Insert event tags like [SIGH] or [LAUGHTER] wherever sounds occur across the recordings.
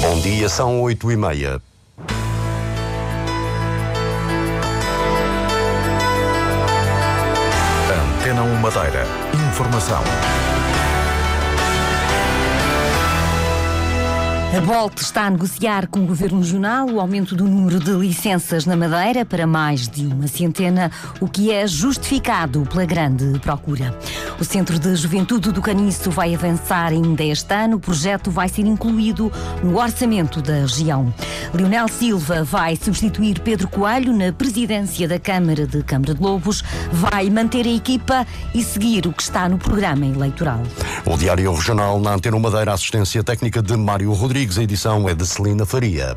Bom dia, são oito e meia. Antena 1 Madeira. Informação. A Bolt está a negociar com o Governo Regional o aumento do número de licenças na Madeira para mais de uma centena, o que é justificado pela grande procura. O Centro de Juventude do Caniço vai avançar ainda este ano. O projeto vai ser incluído no orçamento da região. Leonel Silva vai substituir Pedro Coelho na presidência da Câmara de Câmara de Lobos, vai manter a equipa e seguir o que está no programa eleitoral. O Diário Regional na Antena Madeira, assistência técnica de Mário Rodrigues. A edição é de Celina Faria.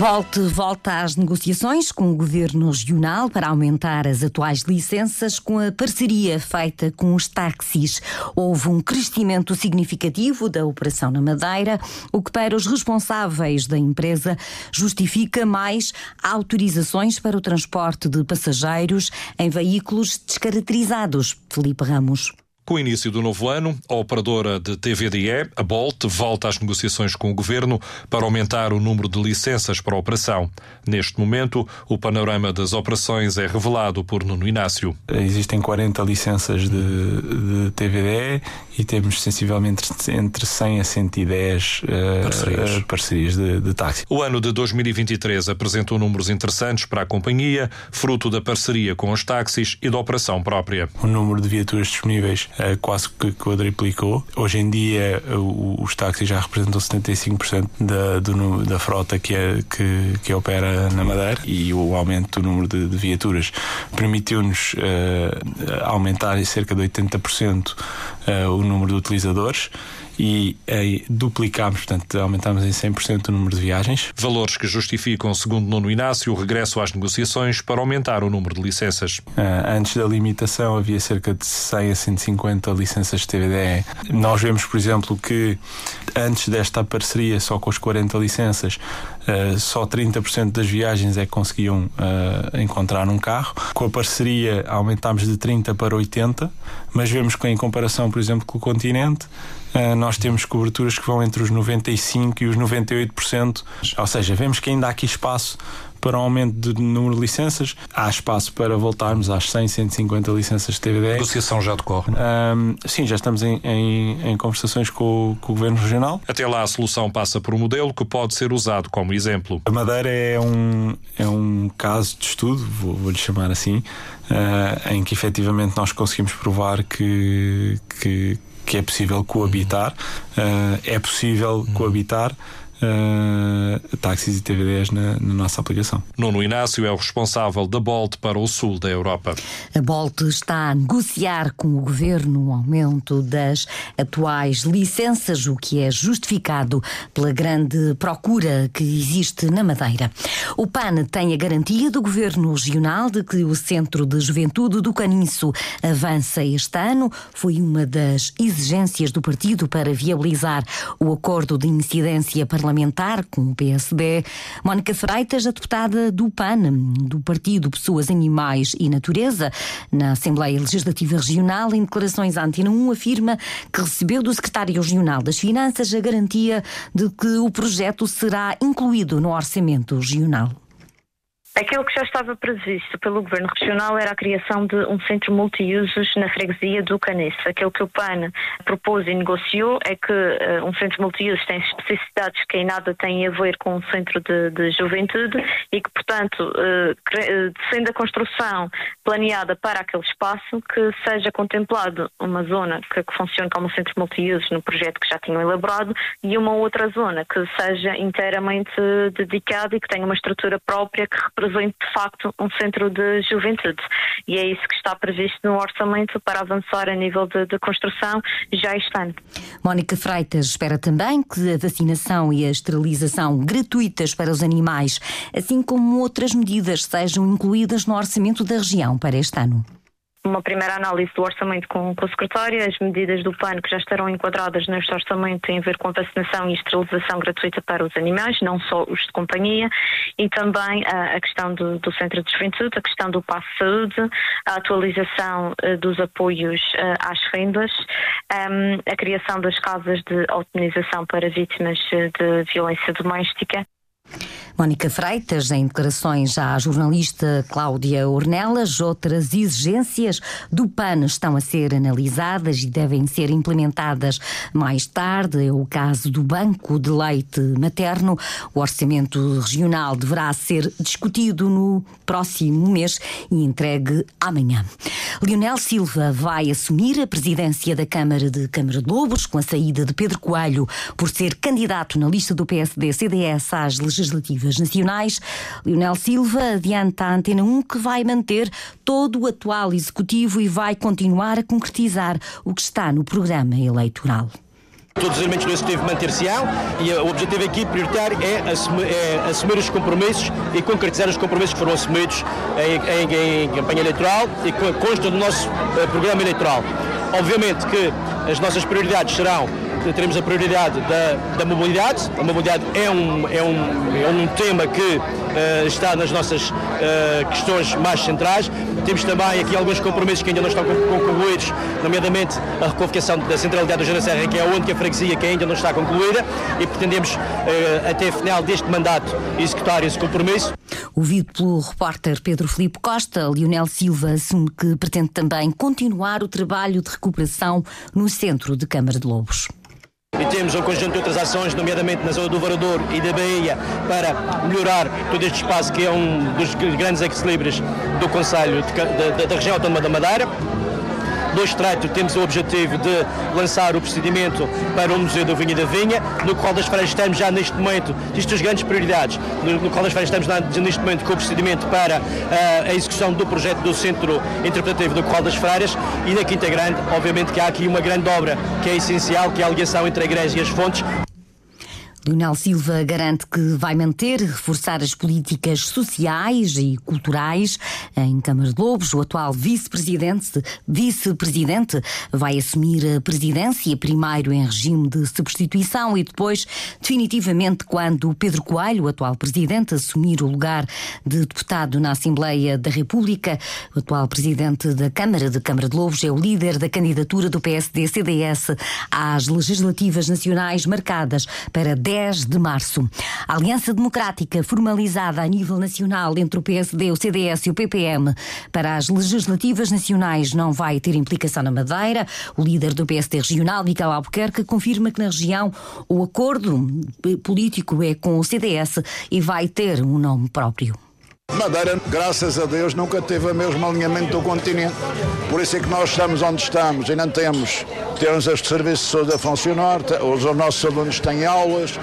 Volte volta às negociações com o Governo Regional para aumentar as atuais licenças com a parceria feita com os táxis. Houve um crescimento significativo da operação na Madeira, o que para os responsáveis da empresa justifica mais autorizações para o transporte de passageiros em veículos descaracterizados. Felipe Ramos. Com o início do novo ano, a operadora de TVDE, a Bolt, volta às negociações com o governo para aumentar o número de licenças para a operação. Neste momento, o panorama das operações é revelado por Nuno Inácio. Existem 40 licenças de, de TVDE e temos sensivelmente entre 100 a 110 uh, eh, parcerias, uh, parcerias de, de, táxi. O ano de 2023 apresentou números interessantes para a companhia, fruto da parceria com os táxis e da operação própria. O número de viaturas disponíveis uh, quase que quadriplicou. Hoje em dia, os táxis já representam 75% da, do, da frota que, é, que, que opera na Madeira e o aumento do número de, de viaturas permitiu-nos aumentar em cerca de 80% o número de utilizadores e aí duplicámos, portanto, aumentámos em 100% o número de viagens. Valores que justificam, segundo Nuno Inácio, o regresso às negociações para aumentar o número de licenças. Uh, antes da limitação havia cerca de 100 a 150 licenças de TVDE. Nós vemos, por exemplo, que antes desta parceria, só com as 40 licenças, uh, só 30% das viagens é que conseguiam uh, encontrar um carro. Com a parceria aumentámos de 30 para 80, mas vemos que em comparação, por exemplo, com o continente, uh, nós temos coberturas que vão entre os 95% e os 98%. Ou seja, vemos que ainda há aqui espaço para um aumento de número de licenças. Há espaço para voltarmos às 100, 150 licenças de TVD. A negociação já decorre? Um, sim, já estamos em, em, em conversações com, com, o Governo Regional. Até lá, a solução passa por um modelo que pode ser usado como exemplo. A Madeira é um, é um caso de estudo, vou-lhe vou chamar assim, uh, em que efetivamente nós conseguimos provar que, que que é possível coabitar, uh, é possível coabitar uh, táxis e TVDs na, na, nossa aplicação. Nuno Inácio é o responsável da Bolt para o sul da Europa. A Bolt está a negociar com o governo o aumento das atuais licenças, o que é justificado pela grande procura que existe na Madeira. O PAN tem a garantia do governo regional de que o Centro de Juventude do Caniço avança este ano. Foi uma das exigências do partido para viabilizar o acordo de incidência parlamentar parlamentar com o PSD. Mónica Freitas, a deputada do PAN, do Partido Pessoas, Animais e Natureza, na Assembleia Legislativa Regional, em declarações à Antena 1, afirma que recebeu do Secretário Regional das Finanças a garantia de que o projeto será incluído no orçamento regional. Aquilo que já estava previsto pelo Governo Regional era a criação de um centro multiusos na freguesia do Canesse. Aquilo que o PAN propôs e negociou é que uh, um centro multiusos tem especificidades que em nada têm a ver com um centro de, de juventude e que, portanto, uh, sendo a construção planeada para aquele espaço, que seja contemplado uma zona que, que funcione como centro multiusos no projeto que já tinham elaborado e uma outra zona que seja inteiramente dedicada e que tenha uma estrutura própria que represente de facto um centro de juventude. E é isso que está previsto no orçamento para avançar a nível de, de construção já este ano. Mónica Freitas espera também que a vacinação e a esterilização gratuitas para os animais, assim como outras medidas, sejam incluídas no orçamento da região para este ano. Uma primeira análise do orçamento com, com o secretário, as medidas do PAN que já estarão enquadradas neste orçamento têm a ver com a vacinação e esterilização gratuita para os animais, não só os de companhia, e também a, a questão do, do, Centro de Juventude, a questão do Passo Saúde, a atualização uh, dos apoios uh, às rendas, um, a criação das casas de otimização para vítimas de violência doméstica. Mónica Freitas, em declarações à jornalista Cláudia Ornelas, outras exigências do PAN estão a ser analisadas e devem ser implementadas mais tarde. É o caso do Banco de Leite Materno. O orçamento regional deverá ser discutido no próximo mês e entregue amanhã. Leonel Silva vai assumir a presidência da Câmara de Câmara de Lobos com a saída de Pedro Coelho por ser candidato na lista do PSD-CDS às legislativas nacionais. Lionel Silva adianta à Antena 1 que vai manter todo o atual executivo e vai continuar a concretizar o que está no programa eleitoral. Todos os elementos do Executivo manter-se-ão e o objetivo aqui prioritário é assumir, é assumir, os compromissos e concretizar os compromissos que foram assumidos em, em, em campanha eleitoral e que constam do nosso uh, programa eleitoral. Obviamente que as nossas prioridades serão teremos a prioridade da, da mobilidade. A mobilidade é um, é um, é um tema que uh, está nas nossas uh, questões mais centrais. Temos também aqui alguns compromissos que ainda não estão concluídos, nomeadamente a requalificação da centralidade do Jana Serra, que é a única freguesia que ainda não está concluída e pretendemos, uh, até final deste mandato, executar esse compromisso. Ouvido pelo repórter Pedro Filipe Costa, Lionel Silva assume que pretende também continuar o trabalho de recuperação no centro de Câmara de Lobos. E temos um conjunto de outras ações, nomeadamente na zona do Varador e da Bahia, para melhorar todo este espaço que é um dos grandes equilíbrios do Conselho da região autónoma da Madeira no Estreito temos o objetivo de lançar o procedimento para o Museu do Vinho e da Vinha, no qual das Feiras estamos já neste momento, isto as grandes prioridades, no, no qual das Feiras estamos neste momento com o procedimento para uh, a execução do projeto do Centro Interpretativo do Corral das Freiras e na Quinta Grande, obviamente que há aqui uma grande obra que é essencial, que é a ligação entre a igreja e as fontes, Leonel Silva garante que vai manter reforçar as políticas sociais e culturais em Câmara de Lobos. O atual vice-presidente vice-presidente vai assumir a presidência, primeiro em regime de substituição e depois, definitivamente, quando Pedro Coelho, o atual presidente, assumir o lugar de deputado na Assembleia da República. O atual presidente da Câmara de Câmara de Lobos é o líder da candidatura do PSD-CDS às legislativas nacionais marcadas para 10 10 de março. A Aliança Democrática, formalizada a nível nacional entre o PSD, o CDS e o PPM para as legislativas nacionais, não vai ter implicação na Madeira. O líder do PSD regional, Miguel Albuquerque, confirma que na região o acordo político é com o CDS e vai ter um nome próprio. Madeira, graças a Deus, nunca teve o mesmo alinhamento do continente. Por isso é que nós estamos onde estamos. Ainda temos, temos este serviço de a funcionar, os nossos alunos têm aulas,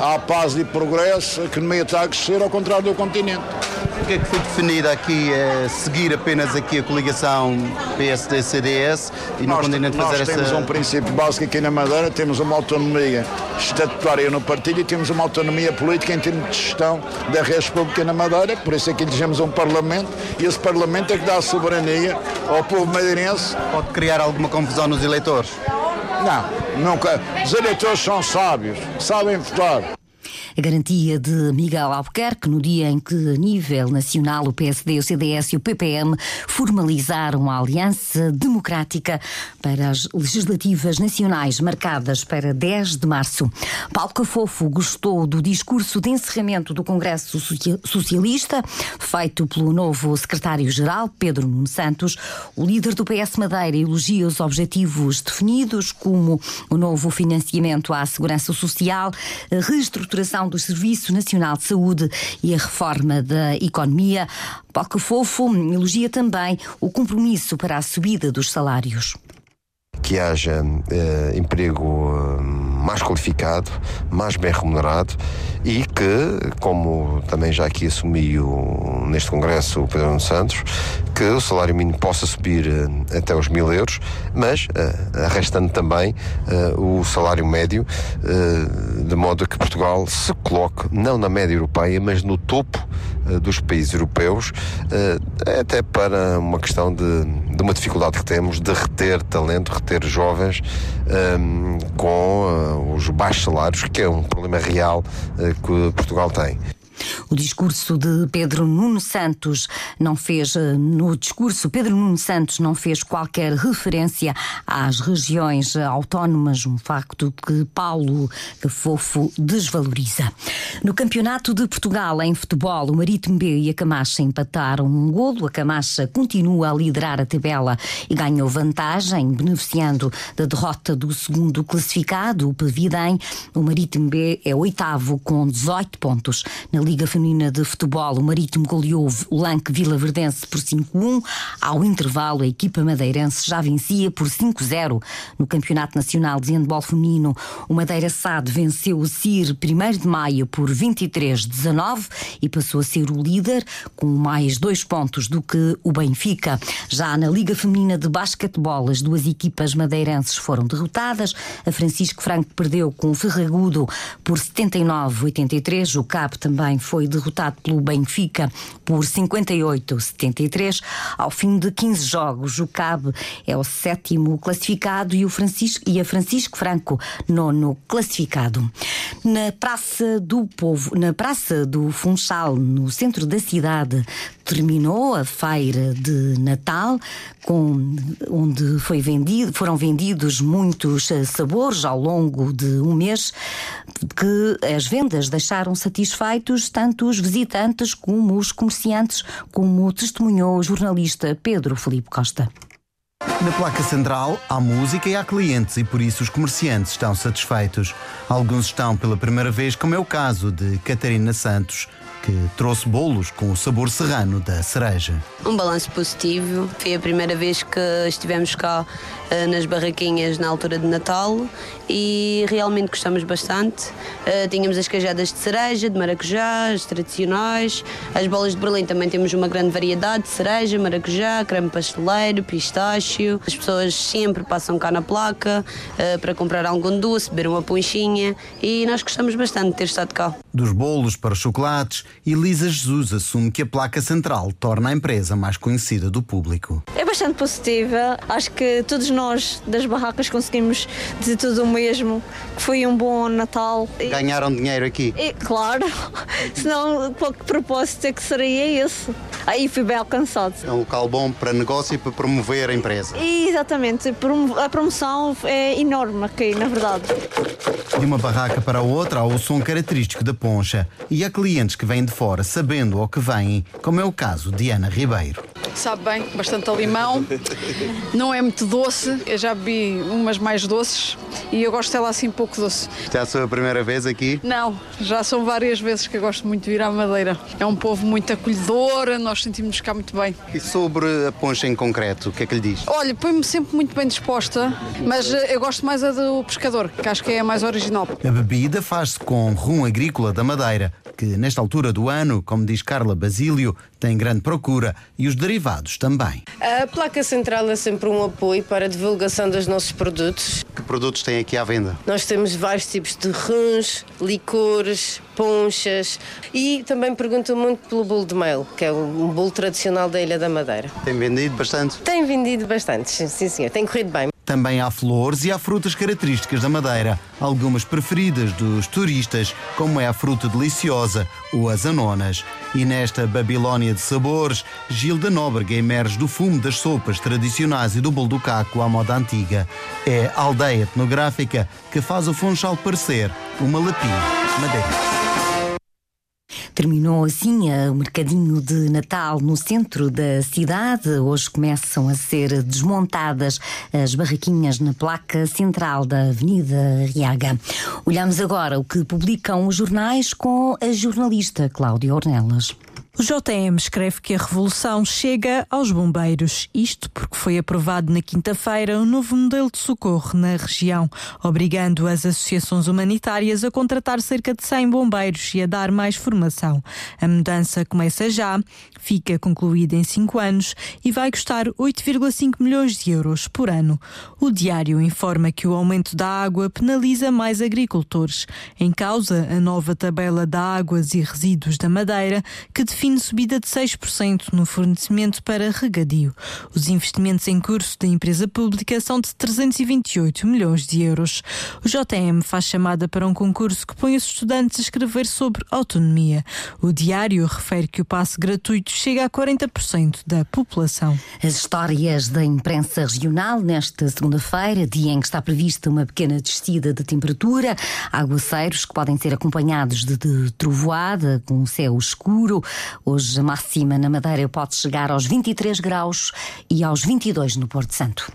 há paz e progresso, a economia está a crescer ao contrário do continente. O que é que foi definida aqui é seguir apenas aqui a coligação PSD-CDS e no nós, continente fazer essa... Nós temos um princípio básico aqui na Madeira, temos uma autonomia estatutária no partido e temos uma autonomia política em termos de gestão da rede pública na Madeira, por isso é que elegemos um Parlamento e esse Parlamento é que dá a soberania ao povo madeirense. Pode criar alguma confusão nos eleitores? Não, nunca. Os eleitores são sábios, sabem votar. A garantia de Miguel Albuquerque no dia em que, a nível nacional, o PSD, o CDS e o PPM formalizaram a Aliança Democrática para as legislativas nacionais marcadas para 10 de março. Paulo Cafofo gostou do discurso de encerramento do Congresso Socialista, feito pelo novo secretário-geral, Pedro Nuno Santos. O líder do PS Madeira elogia os objetivos definidos, como o novo financiamento à segurança social, a do Serviço Nacional de Saúde e a reforma da economia. Paulo Fofo elogia também o compromisso para a subida dos salários que haja eh, emprego eh, mais qualificado, mais bem remunerado e que, como também já aqui assumiu neste Congresso o Pedro Santos, que o salário mínimo possa subir eh, até os mil euros, mas arrestando também o salário médio, de modo que Portugal se coloque não na média europeia, mas no topo dos países europeus, até para uma questão de, de, uma dificuldade que temos de reter talento, reter jovens com os baixos salários, que é um problema real que Portugal tem. O discurso de Pedro Nuno Santos não fez, eh, no discurso, Pedro Nuno Santos não fez qualquer referência às regiões autónomas, um facto que Paulo Fofo desvaloriza. No Campeonato de Portugal em futebol, o Marítimo B e a Camacha empataram um golo. A Camacha continua a liderar a tabela e ganhou vantagem, beneficiando da derrota do segundo classificado, o Pavidem. O Marítimo B é oitavo com 18 pontos. Na Liga Feminina de Futebol, o Marítimo goleou o Lanque Vila Verdense por 5-1. Ao intervalo, a equipa madeirense já vencia por 5-0. No Campeonato Nacional de Handball Feminino, o Madeira SAD venceu o CIR 1 de maio por 23-19 e passou a ser o líder, com mais dois pontos do que o Benfica. Já na Liga Feminina de Basquetebol, as duas equipas madeirenses foram derrotadas. A Francisco Franco perdeu com o Ferragudo por 79-83. O CAP também foi derrotado pelo Benfica por 58-73. Ao fim de 15 jogos, o CAB é o sétimo classificado e, o Francisco, e a Francisco Franco, nono classificado. Na Praça do Povo, na Praça do Funchal, no centro da cidade, terminou a feira de Natal, com, onde foi vendido, foram vendidos muitos eh, sabores ao longo de um mês, que as vendas deixaram satisfeitos tanto os visitantes como os comerciantes, como testemunhou o jornalista Pedro Felipe Costa. Na placa central há música e há clientes e por isso os comerciantes estão satisfeitos. Alguns estão pela primeira vez, como é o caso de Catarina Santos, que trouxe bolos com o sabor serrano da cereja. Um balanço positivo. Foi a primeira vez que estivemos cá uh, nas barraquinhas na altura de Natal e realmente gostamos bastante. Uh, tínhamos as cajadas de cereja, de maracujá, as tradicionais. As bolas de Berlim também temos uma grande variedade de cereja, maracujá, creme pasteleiro, pistácio. As pessoas sempre passam cá na placa uh, para comprar algum doce, beber uma ponchinha e nós gostamos bastante de ter estado cá. Dos bolos para chocolates, Elisa Jesus assume que a placa central torna a empresa mais conhecida do público. Bastante positiva. Acho que todos nós das barracas conseguimos dizer tudo o mesmo, que foi um bom Natal. Ganharam dinheiro aqui? E, claro, [LAUGHS] senão qual que propósito é que seria esse? Aí fui bem alcançado. É um local bom para negócio e para promover a empresa. E, exatamente, a promoção é enorme aqui, na verdade. De uma barraca para outra há o som característico da poncha e há clientes que vêm de fora sabendo ao que vêm, como é o caso de Ana Ribeiro. Sabe bem, bastante a limão, não é muito doce, eu já bebi umas mais doces e eu gosto dela assim pouco doce. Já é a sua primeira vez aqui? Não, já são várias vezes que eu gosto muito de vir à Madeira. É um povo muito acolhedor, nós sentimos cá muito bem. E sobre a poncha em concreto, o que é que lhe diz? Olha, põe-me sempre muito bem disposta, mas eh, eu gosto mais a do pescador, que acho que é a mais original. A bebida faz-se com rum agrícola da Madeira, que nesta altura do ano, como diz Carla Basílio, tem grande procura e os derivados também. A placa central é sempre um apoio para a divulgação dos nossos produtos. Que produtos tem aqui à venda? Nós temos vários tipos de runs, licores, ponchas e também pergunto muito pelo bolo de mel, que é um bolo tradicional da Ilha da Madeira. Tem vendido bastante? Tem vendido bastante, sim senhor, tem corrido bem. Também há flores e há frutas características da Madeira, algumas preferidas dos turistas, como é a fruta deliciosa, ou as anonas. E nesta Babilónia de sabores, Gilda Nóbrega emerge do fumo das sopas tradicionais e do bolo do caco à moda antiga. É a aldeia etnográfica que faz o Funchal parecer uma lapinha madeira. Terminou assim o mercadinho de Natal no centro da cidade. Hoje começam a ser desmontadas as barraquinhas na placa central da Avenida Riaga. Olhamos agora o que publicam os jornais com a jornalista Cláudia Ornelas. O JM escreve que a revolução chega aos bombeiros. Isto porque foi aprovado na quinta-feira um novo modelo de socorro na região, obrigando as associações humanitárias a contratar cerca de 100 bombeiros e a dar mais formação. A mudança começa já, fica concluída em 5 anos e vai custar 8,5 milhões de euros por ano. O diário informa que o aumento da água penaliza mais agricultores. Em causa, a nova tabela de águas e resíduos da Madeira, que define define subida de 6% no fornecimento para regadio. Os investimentos em curso da empresa pública são de 328 milhões de euros. O JM faz chamada para um concurso que põe os estudantes a escrever sobre autonomia. O diário refere que o passe gratuito chega a 40% da população. As histórias da imprensa regional nesta segunda-feira, dia em que está prevista uma pequena descida de temperatura, aguaceiros que podem ser acompanhados de, de trovoada, com céu escuro. Hoje a máxima na Madeira pode chegar aos 23 graus e aos 22 no Porto Santo.